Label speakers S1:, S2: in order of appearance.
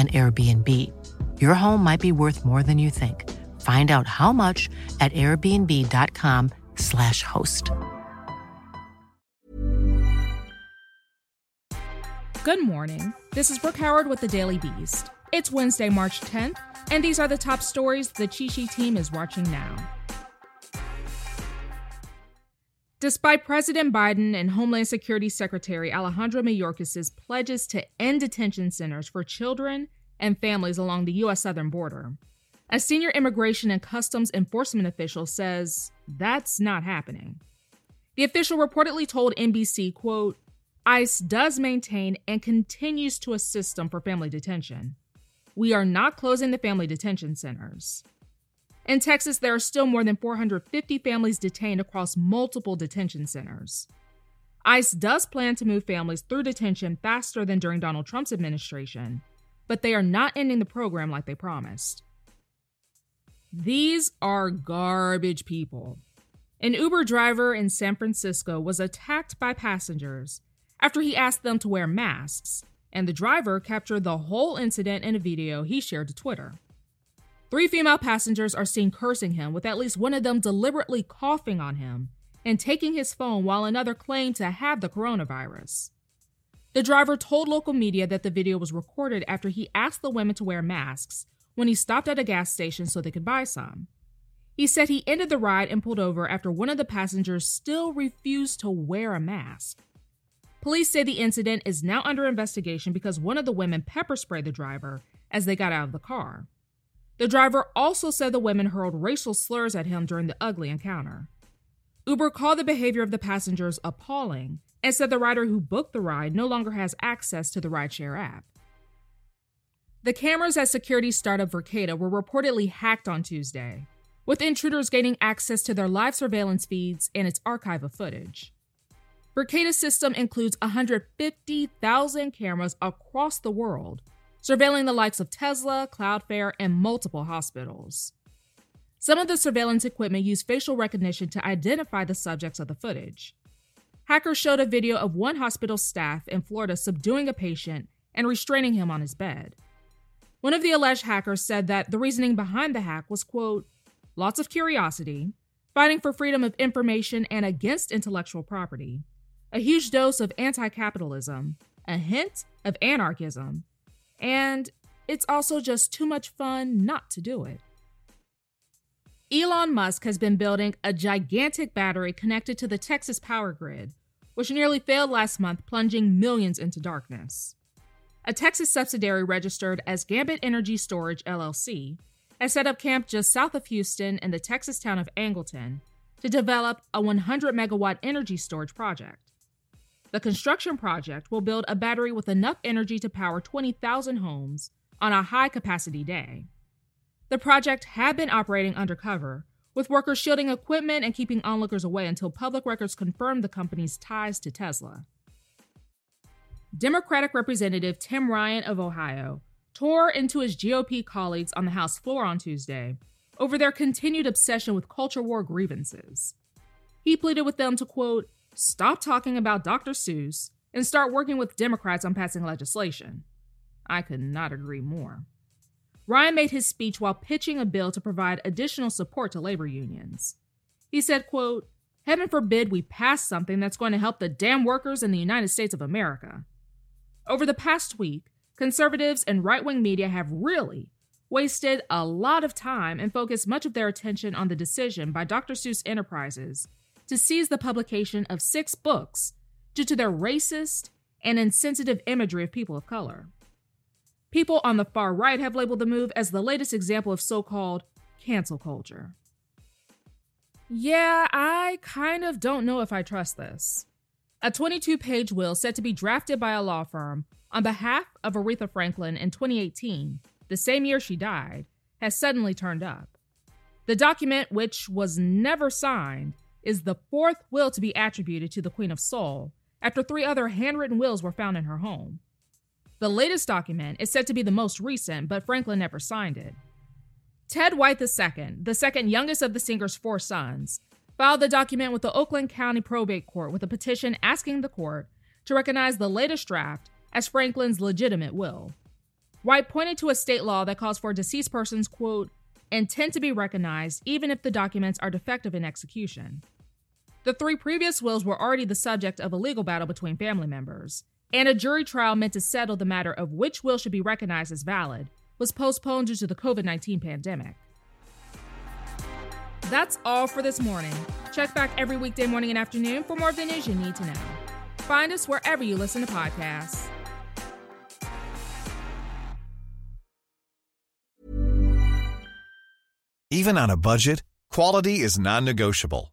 S1: an Airbnb. Your home might be worth more than you think. Find out how much at airbnb.com/slash host.
S2: Good morning. This is Brooke Howard with the Daily Beast. It's Wednesday, March 10th, and these are the top stories the Cheat Sheet team is watching now. Despite President Biden and Homeland Security Secretary Alejandro Mayorkas' pledges to end detention centers for children and families along the U.S. southern border, a senior immigration and customs enforcement official says that's not happening. The official reportedly told NBC, quote, ICE does maintain and continues to assist them for family detention. We are not closing the family detention centers. In Texas, there are still more than 450 families detained across multiple detention centers. ICE does plan to move families through detention faster than during Donald Trump's administration, but they are not ending the program like they promised. These are garbage people. An Uber driver in San Francisco was attacked by passengers after he asked them to wear masks, and the driver captured the whole incident in a video he shared to Twitter. Three female passengers are seen cursing him, with at least one of them deliberately coughing on him and taking his phone while another claimed to have the coronavirus. The driver told local media that the video was recorded after he asked the women to wear masks when he stopped at a gas station so they could buy some. He said he ended the ride and pulled over after one of the passengers still refused to wear a mask. Police say the incident is now under investigation because one of the women pepper sprayed the driver as they got out of the car. The driver also said the women hurled racial slurs at him during the ugly encounter. Uber called the behavior of the passengers appalling and said the rider who booked the ride no longer has access to the rideshare app. The cameras at security startup Verkada were reportedly hacked on Tuesday, with intruders gaining access to their live surveillance feeds and its archive of footage. Verkada's system includes 150,000 cameras across the world surveilling the likes of Tesla, Cloudflare, and multiple hospitals. Some of the surveillance equipment used facial recognition to identify the subjects of the footage. Hackers showed a video of one hospital staff in Florida subduing a patient and restraining him on his bed. One of the alleged hackers said that the reasoning behind the hack was, quote, lots of curiosity, fighting for freedom of information and against intellectual property, a huge dose of anti capitalism, a hint of anarchism, and it's also just too much fun not to do it. Elon Musk has been building a gigantic battery connected to the Texas power grid, which nearly failed last month, plunging millions into darkness. A Texas subsidiary registered as Gambit Energy Storage LLC has set up camp just south of Houston in the Texas town of Angleton to develop a 100 megawatt energy storage project. The construction project will build a battery with enough energy to power 20,000 homes on a high capacity day. The project had been operating undercover, with workers shielding equipment and keeping onlookers away until public records confirmed the company's ties to Tesla. Democratic Representative Tim Ryan of Ohio tore into his GOP colleagues on the House floor on Tuesday over their continued obsession with culture war grievances. He pleaded with them to, quote, stop talking about Dr. Seuss and start working with Democrats on passing legislation. I could not agree more. Ryan made his speech while pitching a bill to provide additional support to labor unions. He said, quote, Heaven forbid we pass something that's going to help the damn workers in the United States of America. Over the past week, conservatives and right wing media have really wasted a lot of time and focused much of their attention on the decision by Dr. Seuss Enterprises to seize the publication of six books due to their racist and insensitive imagery of people of color. People on the far right have labeled the move as the latest example of so called cancel culture. Yeah, I kind of don't know if I trust this. A 22 page will set to be drafted by a law firm on behalf of Aretha Franklin in 2018 the same year she died, has suddenly turned up. The document, which was never signed, is the fourth will to be attributed to the Queen of Soul after three other handwritten wills were found in her home. The latest document is said to be the most recent, but Franklin never signed it. Ted White II, the second youngest of the singer's four sons, filed the document with the Oakland County Probate Court with a petition asking the court to recognize the latest draft as Franklin's legitimate will. White pointed to a state law that calls for deceased person's, quote, intent to be recognized even if the documents are defective in execution. The three previous wills were already the subject of a legal battle between family members, and a jury trial meant to settle the matter of which will should be recognized as valid was postponed due to the COVID 19 pandemic. That's all for this morning. Check back every weekday morning and afternoon for more of the news you need to know. Find us wherever you listen to podcasts.
S3: Even on a budget, quality is non negotiable.